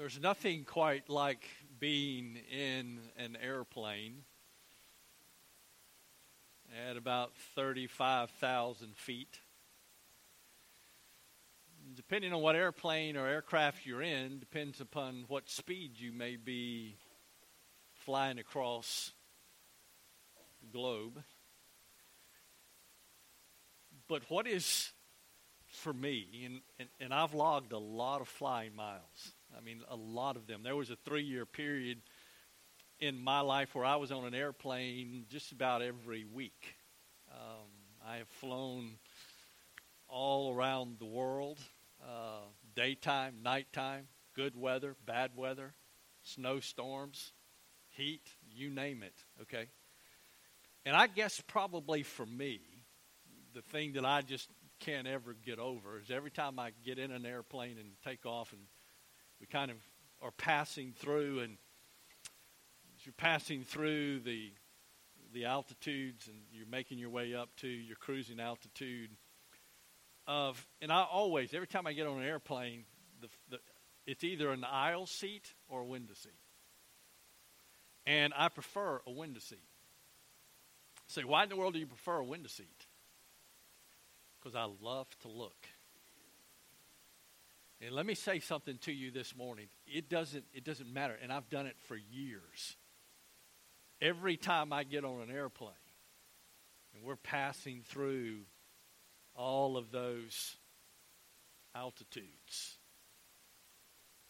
There's nothing quite like being in an airplane at about 35,000 feet. Depending on what airplane or aircraft you're in, depends upon what speed you may be flying across the globe. But what is for me, and, and, and I've logged a lot of flying miles. I mean, a lot of them. There was a three year period in my life where I was on an airplane just about every week. Um, I have flown all around the world uh, daytime, nighttime, good weather, bad weather, snowstorms, heat, you name it, okay? And I guess probably for me, the thing that I just can't ever get over is every time I get in an airplane and take off and we kind of are passing through and as you're passing through the the altitudes and you're making your way up to your cruising altitude of and I always every time I get on an airplane the, the it's either an aisle seat or a window seat. And I prefer a window seat. Say why in the world do you prefer a window seat? Because I love to look and let me say something to you this morning. It doesn't it doesn't matter and I've done it for years. Every time I get on an airplane and we're passing through all of those altitudes,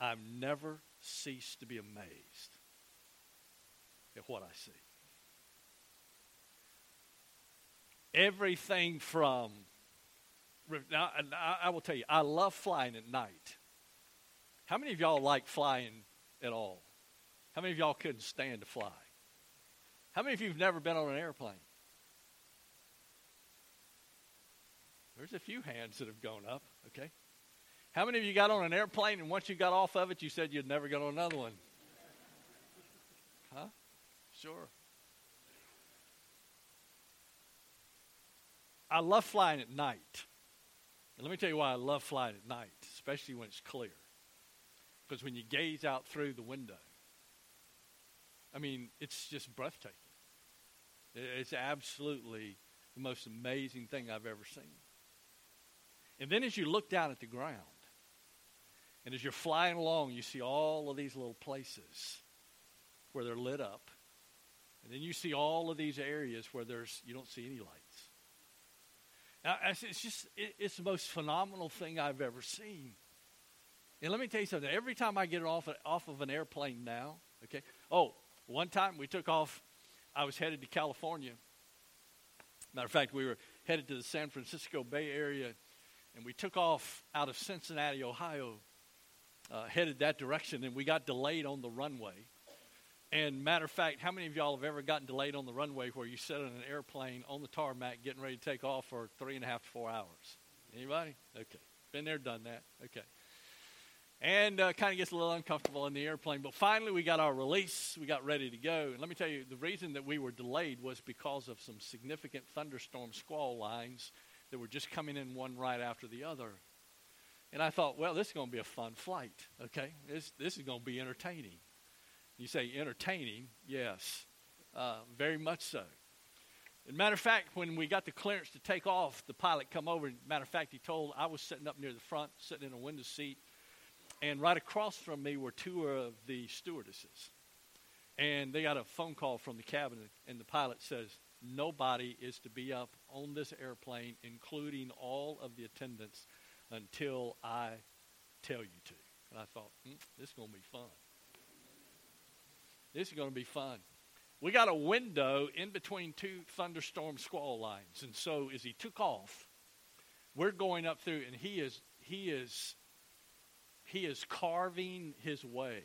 I've never ceased to be amazed at what I see. Everything from now, I will tell you, I love flying at night. How many of y'all like flying at all? How many of y'all couldn't stand to fly? How many of you have never been on an airplane? There's a few hands that have gone up, okay? How many of you got on an airplane and once you got off of it, you said you'd never get on another one? Huh? Sure. I love flying at night. And let me tell you why I love flying at night, especially when it's clear. Because when you gaze out through the window, I mean, it's just breathtaking. It's absolutely the most amazing thing I've ever seen. And then as you look down at the ground, and as you're flying along, you see all of these little places where they're lit up. And then you see all of these areas where there's you don't see any lights. It's just it's the most phenomenal thing I've ever seen. And let me tell you something. Every time I get off off of an airplane now, okay. Oh, one time we took off. I was headed to California. Matter of fact, we were headed to the San Francisco Bay Area, and we took off out of Cincinnati, Ohio, uh, headed that direction, and we got delayed on the runway. And matter of fact, how many of y'all have ever gotten delayed on the runway where you sit on an airplane on the tarmac getting ready to take off for three and a half to four hours? Anybody? Okay. Been there, done that. Okay. And uh, kind of gets a little uncomfortable in the airplane. But finally, we got our release. We got ready to go. And let me tell you, the reason that we were delayed was because of some significant thunderstorm squall lines that were just coming in one right after the other. And I thought, well, this is going to be a fun flight. Okay. This, this is going to be entertaining. You say entertaining? Yes, uh, very much so. As a matter of fact, when we got the clearance to take off, the pilot come over. Matter of fact, he told I was sitting up near the front, sitting in a window seat, and right across from me were two of the stewardesses. And they got a phone call from the cabin, and the pilot says, Nobody is to be up on this airplane, including all of the attendants, until I tell you to. And I thought, mm, this is going to be fun. This is going to be fun. We got a window in between two thunderstorm squall lines. And so as he took off, we're going up through and he is he is he is carving his way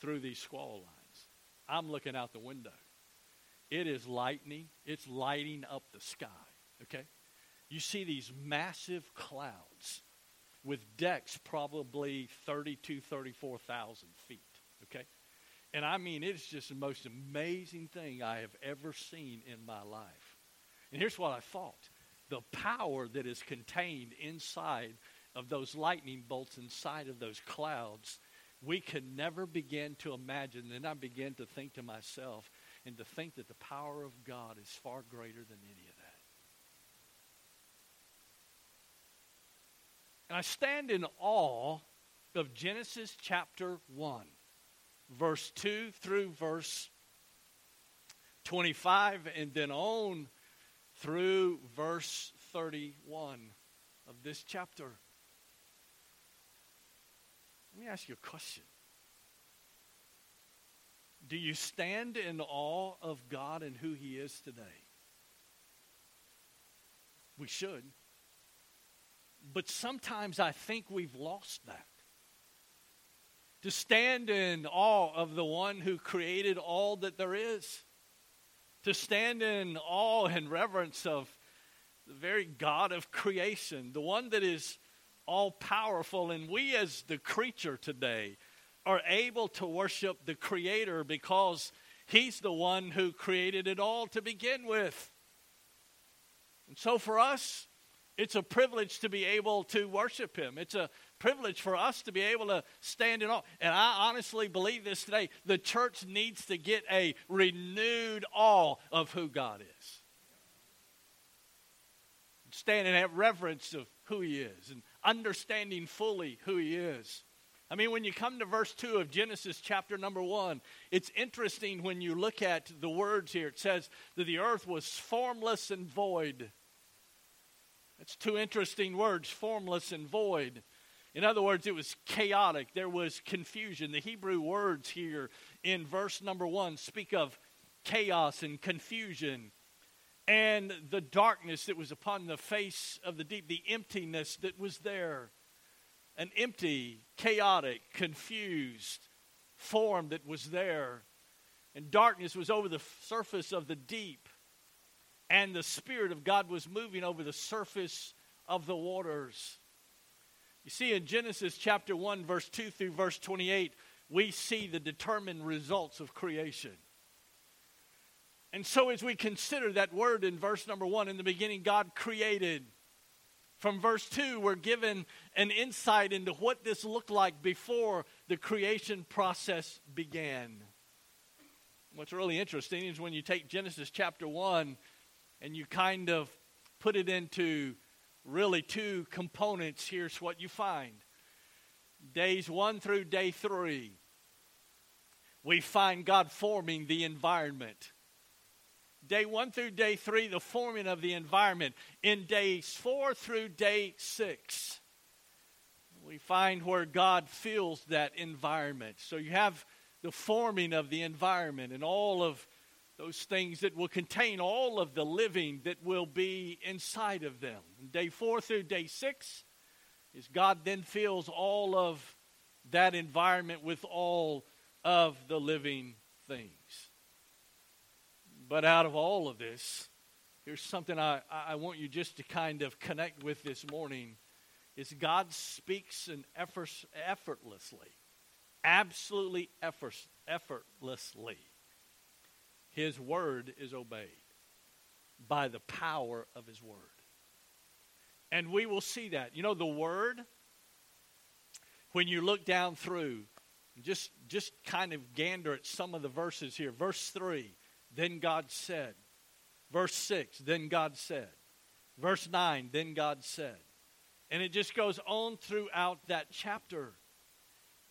through these squall lines. I'm looking out the window. It is lightning. It's lighting up the sky. Okay? You see these massive clouds with decks probably 32, 34,000 feet. Okay? And I mean, it's just the most amazing thing I have ever seen in my life. And here's what I thought the power that is contained inside of those lightning bolts inside of those clouds we can never begin to imagine. Then I began to think to myself and to think that the power of God is far greater than any of that. And I stand in awe of Genesis chapter 1, verse 2 through verse 25, and then on through verse 31 of this chapter. Let me ask you a question. Do you stand in awe of God and who He is today? We should. But sometimes I think we've lost that. To stand in awe of the one who created all that there is. To stand in awe and reverence of the very God of creation, the one that is all powerful. And we, as the creature today, are able to worship the Creator because He's the one who created it all to begin with. And so for us, it's a privilege to be able to worship Him. It's a privilege for us to be able to stand in awe. And I honestly believe this today. The church needs to get a renewed awe of who God is. Standing at reverence of who He is and understanding fully who He is. I mean, when you come to verse 2 of Genesis chapter number 1, it's interesting when you look at the words here. It says that the earth was formless and void. That's two interesting words formless and void. In other words, it was chaotic. There was confusion. The Hebrew words here in verse number 1 speak of chaos and confusion and the darkness that was upon the face of the deep, the emptiness that was there an empty, chaotic, confused form that was there. And darkness was over the surface of the deep. And the Spirit of God was moving over the surface of the waters. You see, in Genesis chapter 1, verse 2 through verse 28, we see the determined results of creation. And so, as we consider that word in verse number 1, in the beginning, God created from verse 2, we're given an insight into what this looked like before the creation process began. What's really interesting is when you take Genesis chapter 1 and you kind of put it into really two components, here's what you find. Days 1 through day 3, we find God forming the environment day one through day three, the forming of the environment. In days four through day six, we find where God fills that environment. So you have the forming of the environment and all of those things that will contain all of the living that will be inside of them. day four through day six is God then fills all of that environment with all of the living things. But out of all of this, here's something I, I want you just to kind of connect with this morning is God speaks and effort, effortlessly, absolutely effort, effortlessly. His word is obeyed by the power of his word. And we will see that. You know, the word, when you look down through, just, just kind of gander at some of the verses here. Verse 3 then God said. Verse 6, then God said. Verse 9, then God said. And it just goes on throughout that chapter.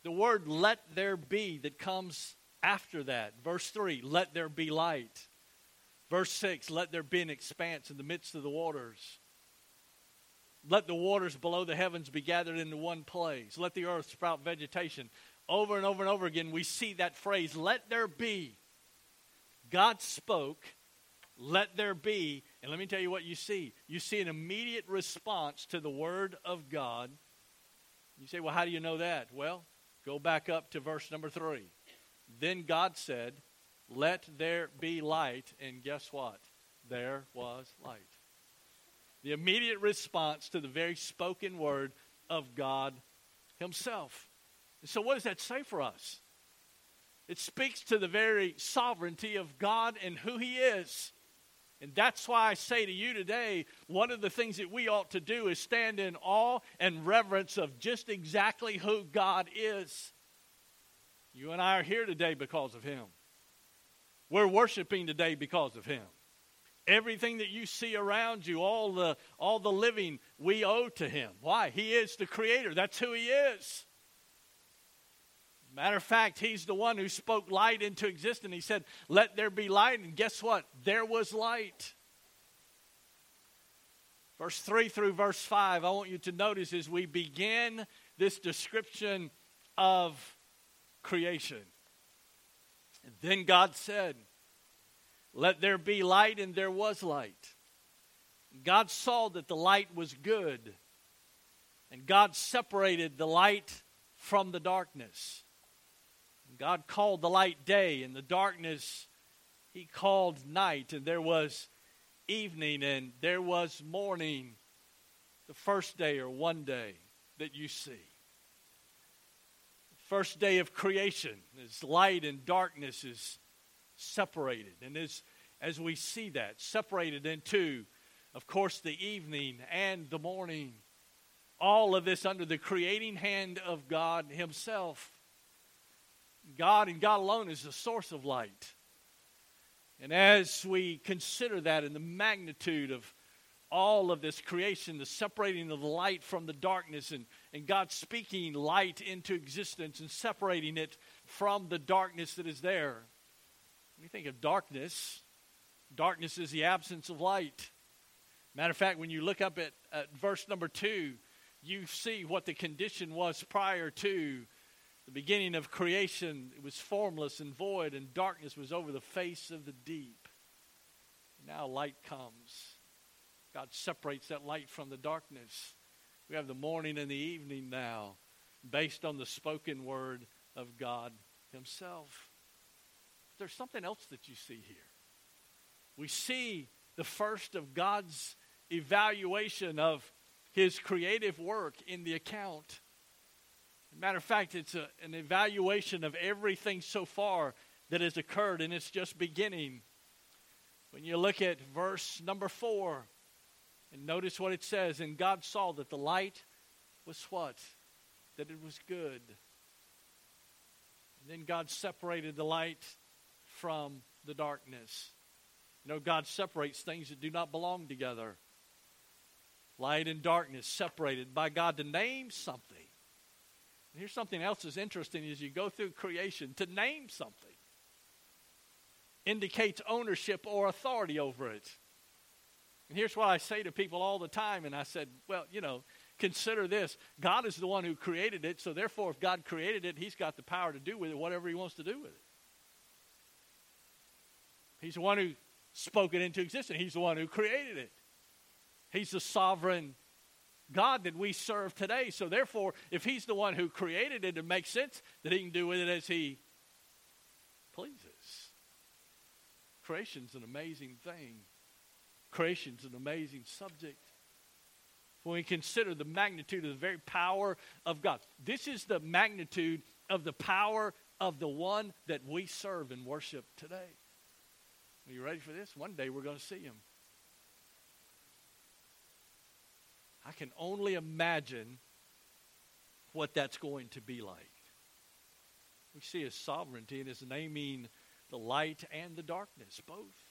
The word let there be that comes after that. Verse 3, let there be light. Verse 6, let there be an expanse in the midst of the waters. Let the waters below the heavens be gathered into one place. Let the earth sprout vegetation. Over and over and over again, we see that phrase, let there be. God spoke, let there be. And let me tell you what you see. You see an immediate response to the word of God. You say, well, how do you know that? Well, go back up to verse number three. Then God said, Let there be light. And guess what? There was light. The immediate response to the very spoken word of God Himself. And so, what does that say for us? It speaks to the very sovereignty of God and who He is. And that's why I say to you today, one of the things that we ought to do is stand in awe and reverence of just exactly who God is. You and I are here today because of Him. We're worshiping today because of Him. Everything that you see around you, all the, all the living, we owe to Him. Why? He is the Creator. That's who He is. Matter of fact, He's the one who spoke light into existence. He said, Let there be light. And guess what? There was light. Verse 3 through verse 5, I want you to notice as we begin this description of creation. And then God said, Let there be light, and there was light. God saw that the light was good, and God separated the light from the darkness. God called the light day, and the darkness he called night, and there was evening and there was morning, the first day or one day that you see. First day of creation, as light and darkness is separated. And as, as we see that, separated into, of course, the evening and the morning. All of this under the creating hand of God Himself. God and God alone is the source of light. And as we consider that and the magnitude of all of this creation, the separating of the light from the darkness, and, and God speaking light into existence and separating it from the darkness that is there. When you think of darkness, darkness is the absence of light. Matter of fact, when you look up at, at verse number two, you see what the condition was prior to the beginning of creation, it was formless and void, and darkness was over the face of the deep. Now light comes. God separates that light from the darkness. We have the morning and the evening now, based on the spoken word of God Himself. There's something else that you see here. We see the first of God's evaluation of His creative work in the account. Matter of fact, it's a, an evaluation of everything so far that has occurred, and it's just beginning. When you look at verse number four, and notice what it says, and God saw that the light was what? That it was good. And then God separated the light from the darkness. You know, God separates things that do not belong together. Light and darkness separated by God to name something. And here's something else that's interesting as you go through creation to name something indicates ownership or authority over it. And here's what I say to people all the time, and I said, well, you know, consider this. God is the one who created it, so therefore, if God created it, He's got the power to do with it whatever He wants to do with it. He's the one who spoke it into existence, He's the one who created it. He's the sovereign God that we serve today. So, therefore, if He's the one who created it, it makes sense that He can do with it as He pleases. Creation's an amazing thing, creation's an amazing subject. When we consider the magnitude of the very power of God, this is the magnitude of the power of the one that we serve and worship today. Are you ready for this? One day we're going to see Him. I can only imagine what that's going to be like. We see his sovereignty and his naming the light and the darkness, both.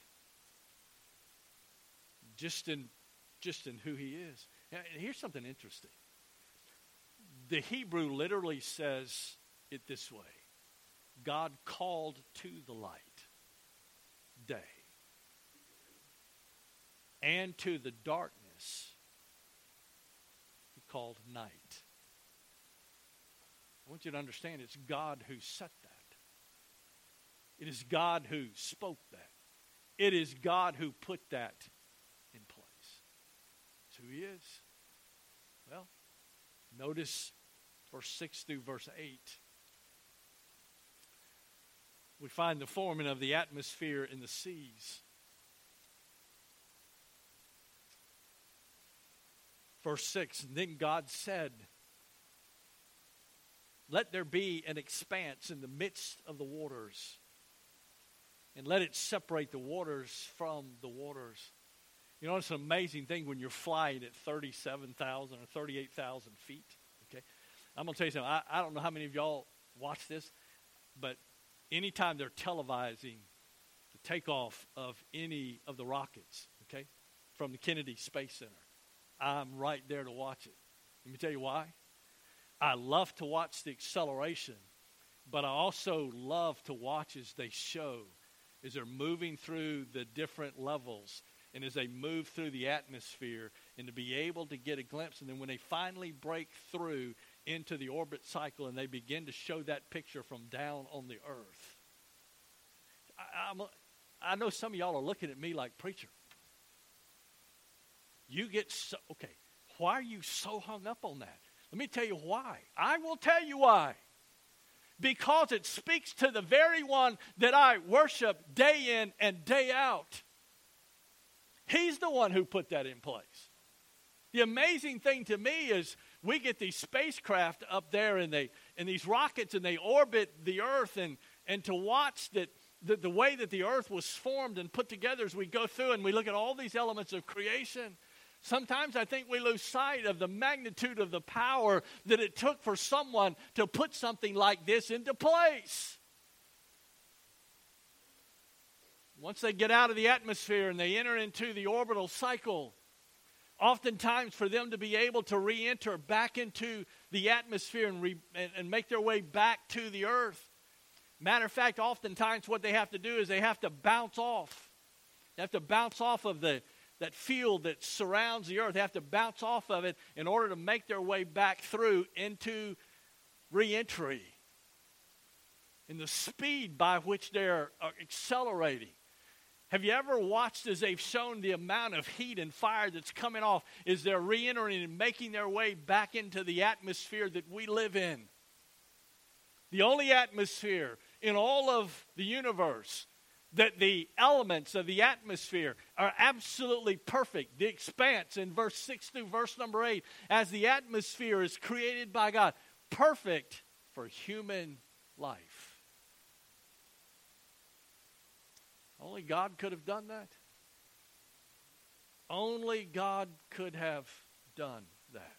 Just in just in who he is. Here's something interesting. The Hebrew literally says it this way God called to the light day, and to the darkness he called night. I want you to understand it's God who set that. It is God who spoke that. It is God who put that. That's who He is. Well, notice verse 6 through verse 8. We find the forming of the atmosphere in the seas. Verse 6 and Then God said, Let there be an expanse in the midst of the waters, and let it separate the waters from the waters. You know, it's an amazing thing when you're flying at 37,000 or 38,000 feet. Okay? I'm going to tell you something. I, I don't know how many of y'all watch this. but anytime they're televising the takeoff of any of the rockets, okay, from the Kennedy Space Center, I'm right there to watch it. Let me tell you why. I love to watch the acceleration, but I also love to watch as they show, as they're moving through the different levels and as they move through the atmosphere and to be able to get a glimpse. And then when they finally break through into the orbit cycle and they begin to show that picture from down on the earth. I, I'm, I know some of y'all are looking at me like, Preacher, you get so, okay, why are you so hung up on that? Let me tell you why. I will tell you why. Because it speaks to the very one that I worship day in and day out. He's the one who put that in place. The amazing thing to me is we get these spacecraft up there and they and these rockets and they orbit the earth and and to watch that the, the way that the earth was formed and put together as we go through and we look at all these elements of creation sometimes i think we lose sight of the magnitude of the power that it took for someone to put something like this into place once they get out of the atmosphere and they enter into the orbital cycle oftentimes for them to be able to re-enter back into the atmosphere and, re, and, and, make their way back to the earth. Matter of fact oftentimes what they have to do is they have to bounce off. They have to bounce off of the that field that surrounds the earth. They have to bounce off of it in order to make their way back through into re-entry in the speed by which they're uh, accelerating have you ever watched as they've shown the amount of heat and fire that's coming off as they're re entering and making their way back into the atmosphere that we live in? The only atmosphere in all of the universe that the elements of the atmosphere are absolutely perfect. The expanse in verse 6 through verse number 8, as the atmosphere is created by God, perfect for human life. Only God could have done that. Only God could have done that.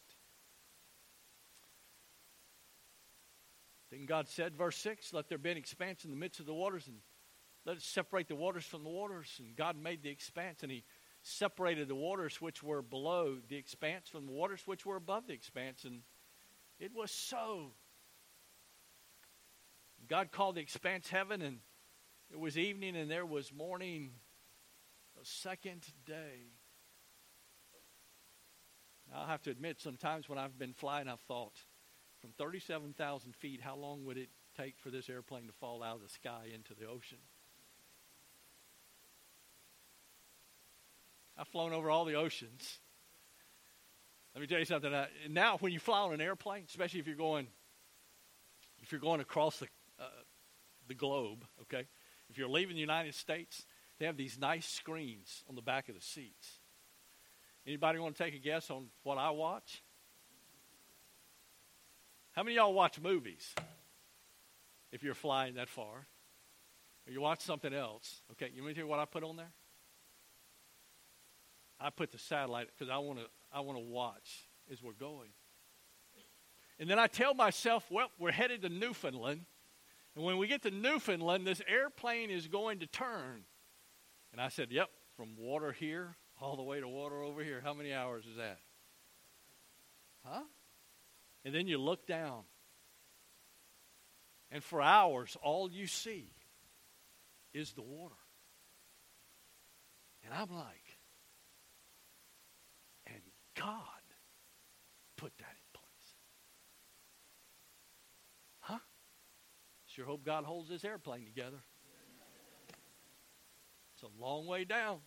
Then God said, verse 6, let there be an expanse in the midst of the waters, and let it separate the waters from the waters. And God made the expanse, and He separated the waters which were below the expanse from the waters which were above the expanse. And it was so. God called the expanse heaven, and it was evening and there was morning the second day. Now, I have to admit, sometimes when I've been flying, I've thought, from 37,000 feet, how long would it take for this airplane to fall out of the sky into the ocean? I've flown over all the oceans. Let me tell you something. Uh, now, when you fly on an airplane, especially if you're going, if you're going across the uh, the globe, okay, if you're leaving the United States, they have these nice screens on the back of the seats. Anybody want to take a guess on what I watch? How many y'all watch movies? If you're flying that far, or you watch something else, okay? You want to hear what I put on there? I put the satellite because I want to. I want to watch as we're going. And then I tell myself, well, we're headed to Newfoundland. And when we get to Newfoundland, this airplane is going to turn. And I said, Yep, from water here all the way to water over here. How many hours is that? Huh? And then you look down. And for hours, all you see is the water. And I'm like, and God put that Sure hope God holds this airplane together. It's a long way down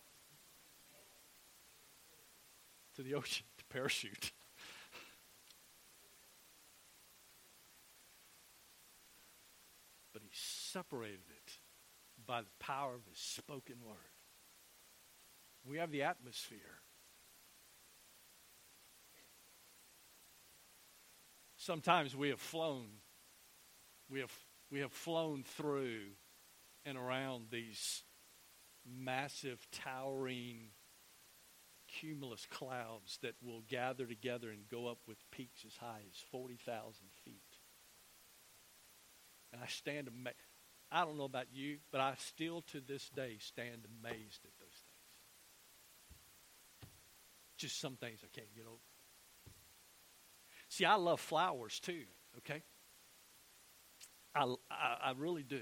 to the ocean to parachute. but he separated it by the power of his spoken word. We have the atmosphere. Sometimes we have flown, we have we have flown through and around these massive, towering, cumulus clouds that will gather together and go up with peaks as high as 40,000 feet. And I stand amazed. I don't know about you, but I still to this day stand amazed at those things. Just some things I can't get over. See, I love flowers too, okay? I, I, I really do.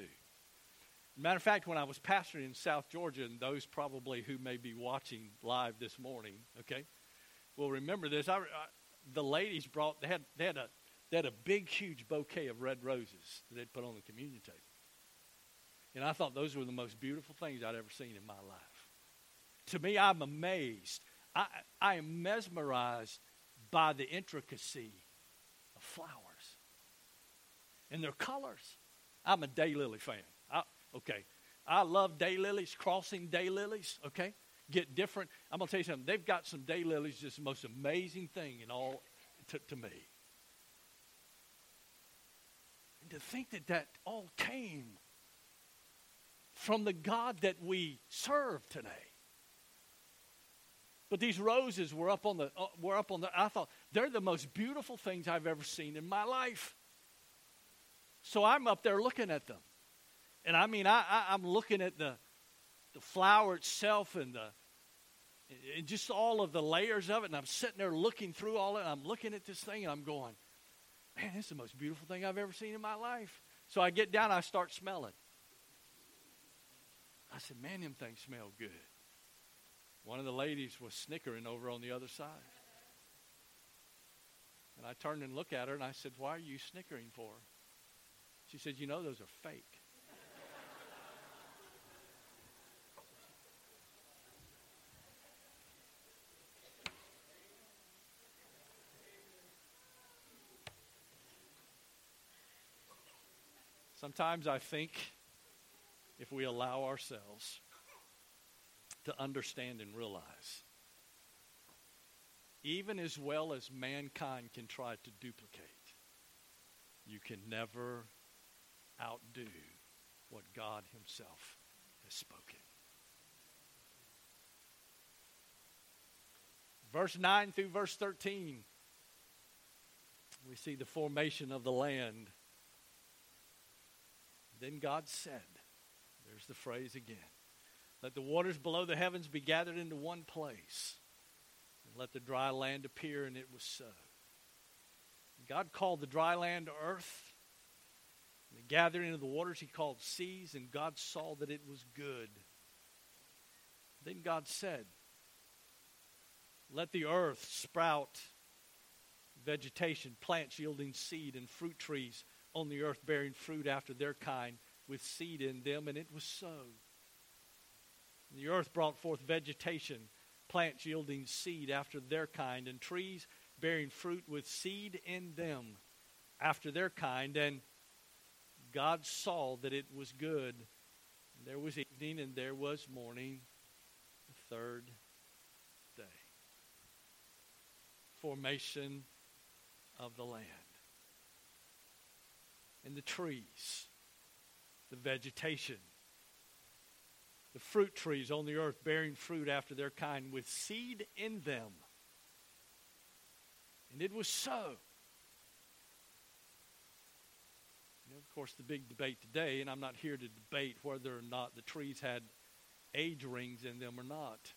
Matter of fact, when I was pastoring in South Georgia, and those probably who may be watching live this morning, okay, will remember this. I, I, the ladies brought they had they had a they had a big, huge bouquet of red roses that they'd put on the communion table, and I thought those were the most beautiful things I'd ever seen in my life. To me, I'm amazed. I I am mesmerized by the intricacy of flowers and their colors. I'm a daylily fan. I, okay, I love daylilies, crossing daylilies. Okay, get different. I'm gonna tell you something. They've got some daylilies, just the most amazing thing in all to, to me. And to think that that all came from the God that we serve today. But these roses were up on the uh, were up on the. I thought they're the most beautiful things I've ever seen in my life. So I'm up there looking at them, and I mean I, I am looking at the the flower itself and the and just all of the layers of it, and I'm sitting there looking through all it. And I'm looking at this thing, and I'm going, man, this is the most beautiful thing I've ever seen in my life. So I get down, I start smelling. I said, man, them things smell good. One of the ladies was snickering over on the other side. And I turned and looked at her and I said, Why are you snickering for? She said, You know, those are fake. Sometimes I think if we allow ourselves to understand and realize. Even as well as mankind can try to duplicate, you can never outdo what God Himself has spoken. Verse 9 through verse 13, we see the formation of the land. Then God said, there's the phrase again. Let the waters below the heavens be gathered into one place, and let the dry land appear, and it was so. God called the dry land earth, the gathering of the waters he called seas, and God saw that it was good. Then God said, Let the earth sprout vegetation, plants yielding seed, and fruit trees on the earth bearing fruit after their kind, with seed in them, and it was so. The earth brought forth vegetation, plants yielding seed after their kind, and trees bearing fruit with seed in them after their kind. And God saw that it was good. There was evening and there was morning, the third day. Formation of the land. And the trees, the vegetation the fruit trees on the earth bearing fruit after their kind with seed in them. And it was so. You know, of course, the big debate today, and I'm not here to debate whether or not the trees had age rings in them or not.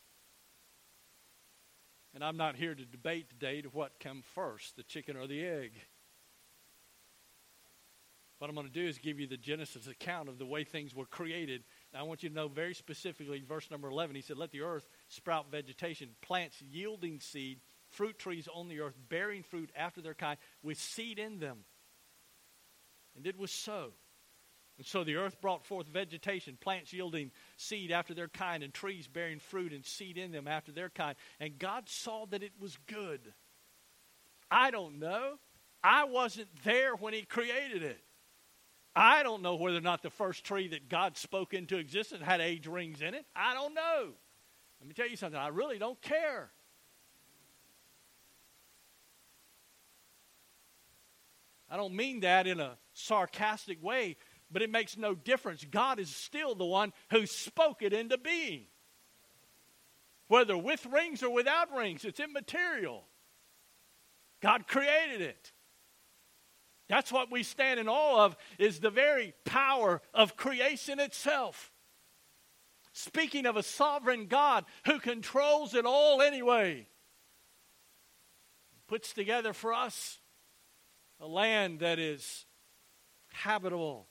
And I'm not here to debate today to what came first, the chicken or the egg. What I'm going to do is give you the Genesis account of the way things were created now, I want you to know very specifically, verse number 11, he said, Let the earth sprout vegetation, plants yielding seed, fruit trees on the earth, bearing fruit after their kind, with seed in them. And it was so. And so the earth brought forth vegetation, plants yielding seed after their kind, and trees bearing fruit and seed in them after their kind. And God saw that it was good. I don't know. I wasn't there when He created it. I don't know whether or not the first tree that God spoke into existence had age rings in it. I don't know. Let me tell you something. I really don't care. I don't mean that in a sarcastic way, but it makes no difference. God is still the one who spoke it into being. Whether with rings or without rings, it's immaterial. God created it. That's what we stand in awe of is the very power of creation itself. Speaking of a sovereign God who controls it all anyway, puts together for us a land that is habitable,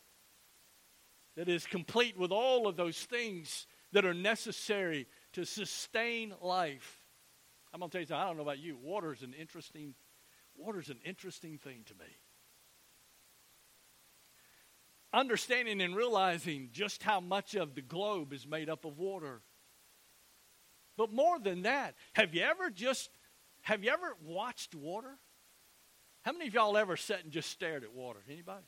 that is complete with all of those things that are necessary to sustain life. I'm going to tell you something. I don't know about you. Water is an interesting, water is an interesting thing to me understanding and realizing just how much of the globe is made up of water. But more than that, have you ever just have you ever watched water? How many of y'all ever sat and just stared at water? Anybody?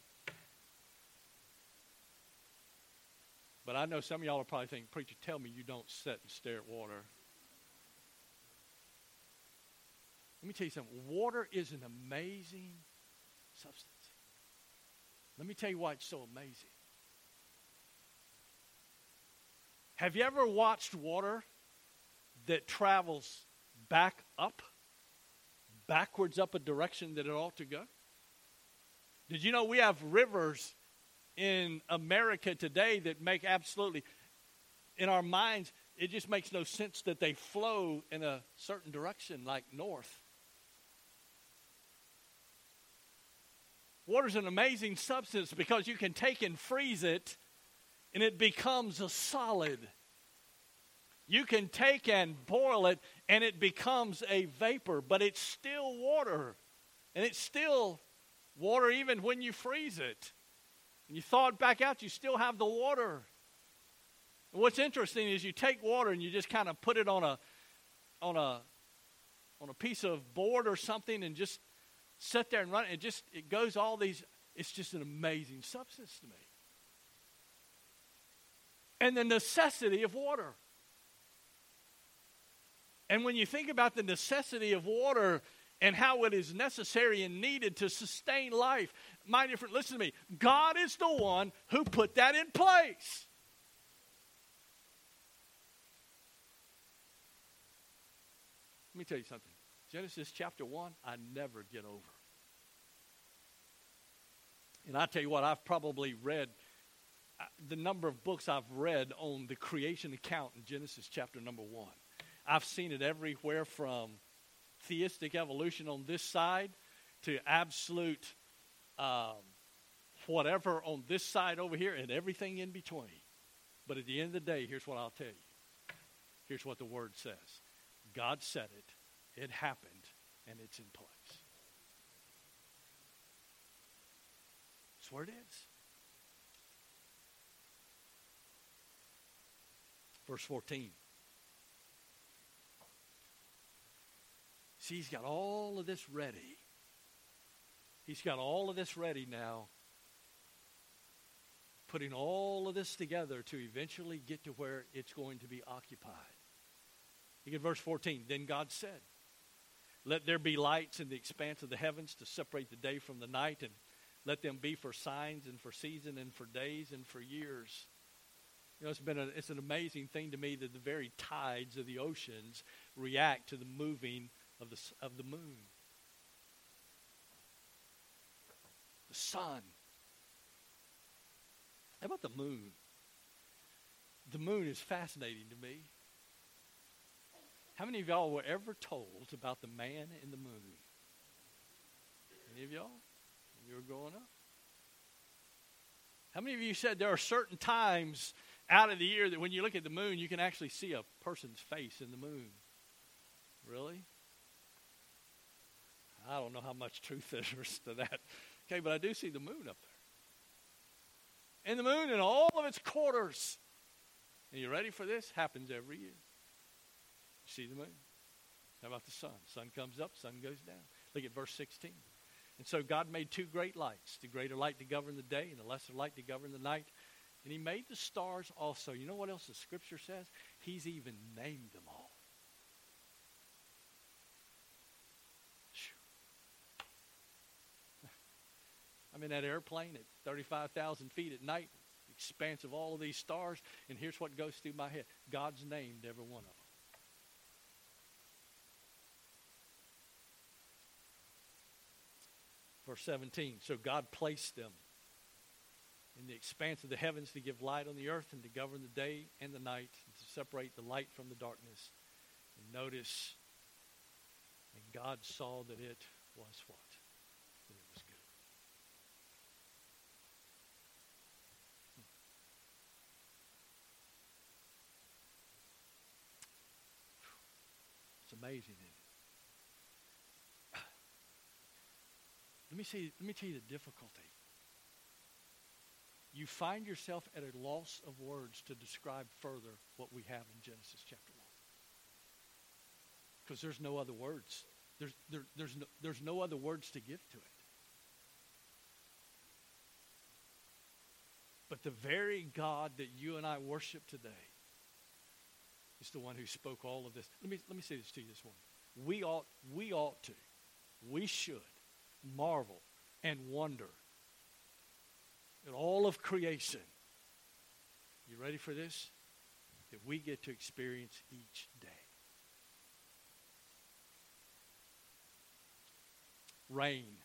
But I know some of y'all are probably thinking, Preacher, tell me you don't sit and stare at water. Let me tell you something. Water is an amazing substance. Let me tell you why it's so amazing. Have you ever watched water that travels back up, backwards up a direction that it ought to go? Did you know we have rivers in America today that make absolutely, in our minds, it just makes no sense that they flow in a certain direction, like north. Water is an amazing substance because you can take and freeze it and it becomes a solid. You can take and boil it and it becomes a vapor, but it's still water. And it's still water even when you freeze it. And you thaw it back out, you still have the water. And what's interesting is you take water and you just kind of put it on a on a on a piece of board or something and just sit there and run it. It just it goes all these. It's just an amazing substance to me. And the necessity of water. And when you think about the necessity of water and how it is necessary and needed to sustain life, my different, listen to me. God is the one who put that in place. Let me tell you something. Genesis chapter 1, I never get over. And I tell you what, I've probably read uh, the number of books I've read on the creation account in Genesis chapter number 1. I've seen it everywhere from theistic evolution on this side to absolute um, whatever on this side over here and everything in between. But at the end of the day, here's what I'll tell you. Here's what the word says God said it, it happened, and it's in place. That's where it is. Verse 14. See, he's got all of this ready. He's got all of this ready now, putting all of this together to eventually get to where it's going to be occupied. Look at verse 14. Then God said, Let there be lights in the expanse of the heavens to separate the day from the night, and let them be for signs and for season and for days and for years. You know, it's been a, it's an amazing thing to me that the very tides of the oceans react to the moving of the, of the moon. The sun. How about the moon? The moon is fascinating to me. How many of y'all were ever told about the man in the moon? Any of y'all? you were growing up? How many of you said there are certain times out of the year that when you look at the moon, you can actually see a person's face in the moon? Really? I don't know how much truth there is to that. Okay, but I do see the moon up there. And the moon in all of its quarters. And you ready for this? Happens every year. You see the moon. How about the sun? Sun comes up, sun goes down. Look at verse 16. And so God made two great lights the greater light to govern the day and the lesser light to govern the night. And He made the stars also. You know what else the scripture says? He's even named them all. I'm in that airplane at 35,000 feet at night, expanse of all of these stars, and here's what goes through my head God's named every one of them. Verse 17 So God placed them in the expanse of the heavens to give light on the earth and to govern the day and the night, and to separate the light from the darkness. And notice, and God saw that it was what? That it was good. It's amazing? Let me see, let me tell you the difficulty. You find yourself at a loss of words to describe further what we have in Genesis chapter 1. Because there's no other words. There's, there, there's, no, there's no other words to give to it. But the very God that you and I worship today is the one who spoke all of this. Let me, let me say this to you this morning. We ought, we ought to, we should marvel and wonder at all of creation. You ready for this? That we get to experience each day. Rain.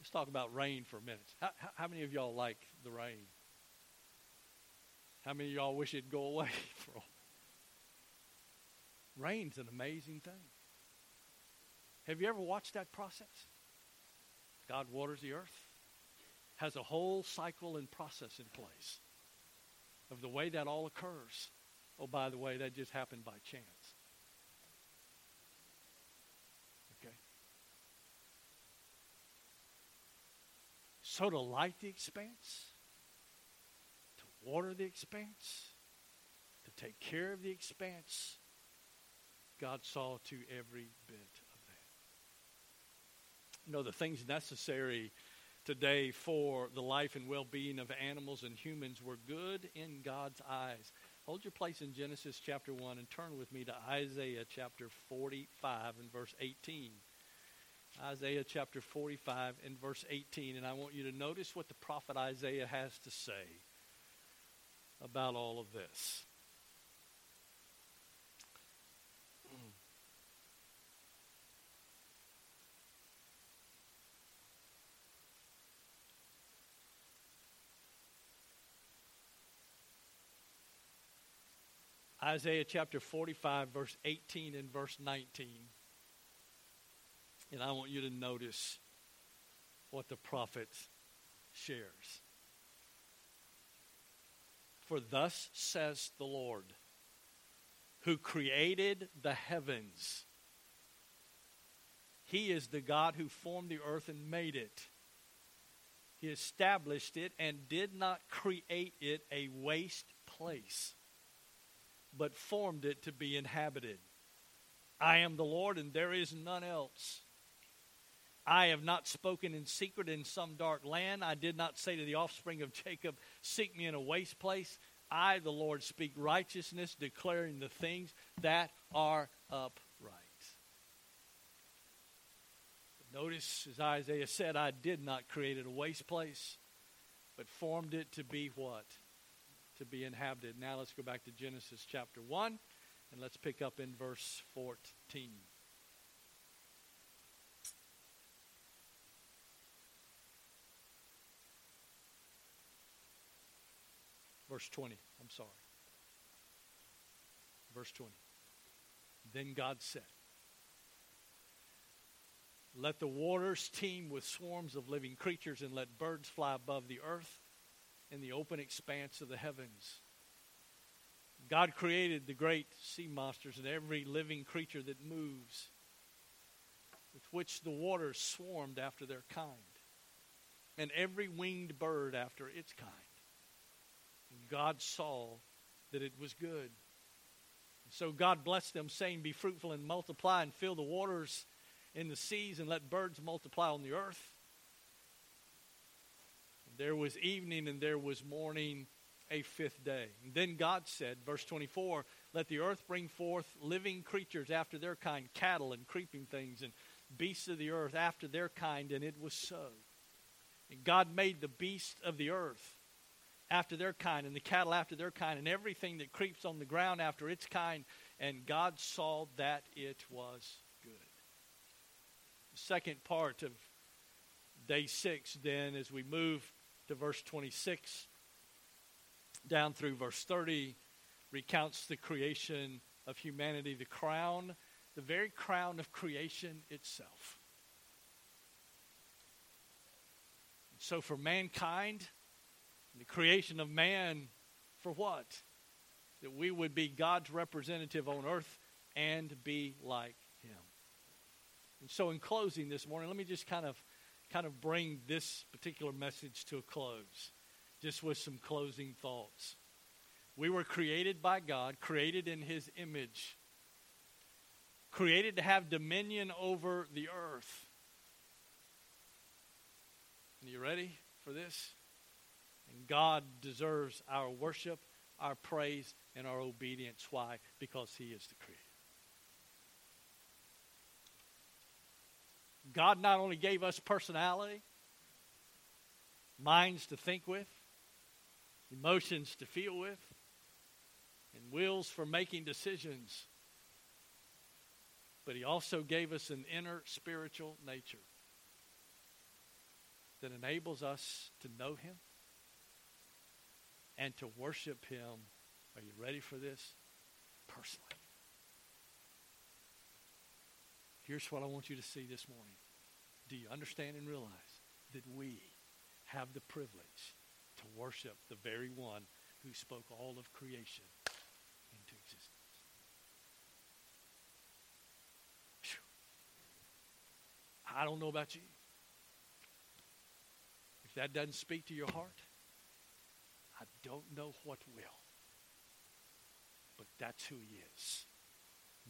Let's talk about rain for a minute. How, how, how many of y'all like the rain? How many of y'all wish it'd go away? Rain's an amazing thing. Have you ever watched that process? God waters the earth, has a whole cycle and process in place of the way that all occurs. Oh, by the way, that just happened by chance. Okay? So to light the expanse, water the expanse, to take care of the expanse. God saw to every bit of that. You know, the things necessary today for the life and well being of animals and humans were good in God's eyes. Hold your place in Genesis chapter 1 and turn with me to Isaiah chapter 45 and verse 18. Isaiah chapter 45 and verse 18. And I want you to notice what the prophet Isaiah has to say about all of this. Isaiah chapter 45, verse 18 and verse 19. And I want you to notice what the prophet shares. For thus says the Lord, who created the heavens. He is the God who formed the earth and made it. He established it and did not create it a waste place, but formed it to be inhabited. I am the Lord, and there is none else. I have not spoken in secret in some dark land. I did not say to the offspring of Jacob, Seek me in a waste place. I, the Lord, speak righteousness, declaring the things that are upright. Notice, as Isaiah said, I did not create it a waste place, but formed it to be what? To be inhabited. Now let's go back to Genesis chapter 1, and let's pick up in verse 14. Verse 20, I'm sorry. Verse 20. Then God said, Let the waters teem with swarms of living creatures, and let birds fly above the earth in the open expanse of the heavens. God created the great sea monsters and every living creature that moves, with which the waters swarmed after their kind, and every winged bird after its kind. God saw that it was good. So God blessed them, saying, Be fruitful and multiply, and fill the waters in the seas, and let birds multiply on the earth. There was evening, and there was morning, a fifth day. And then God said, verse 24, Let the earth bring forth living creatures after their kind, cattle and creeping things, and beasts of the earth after their kind, and it was so. And God made the beasts of the earth after their kind, and the cattle after their kind, and everything that creeps on the ground after its kind. And God saw that it was good. second part of day six, then, as we move to verse 26 down through verse 30, recounts the creation of humanity, the crown, the very crown of creation itself. So, for mankind, the creation of man, for what? That we would be God's representative on earth and be like him. And so, in closing this morning, let me just kind of kind of bring this particular message to a close, just with some closing thoughts. We were created by God, created in His image, created to have dominion over the earth. Are you ready for this? God deserves our worship, our praise, and our obedience. Why? Because He is the Creator. God not only gave us personality, minds to think with, emotions to feel with, and wills for making decisions, but He also gave us an inner spiritual nature that enables us to know Him and to worship Him. Are you ready for this? Personally. Here's what I want you to see this morning. Do you understand and realize that we have the privilege to worship the very one who spoke all of creation into existence? I don't know about you. If that doesn't speak to your heart, don't know what will. But that's who he is.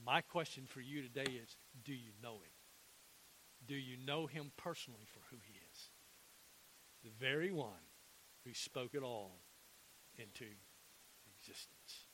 My question for you today is do you know him? Do you know him personally for who he is? The very one who spoke it all into existence.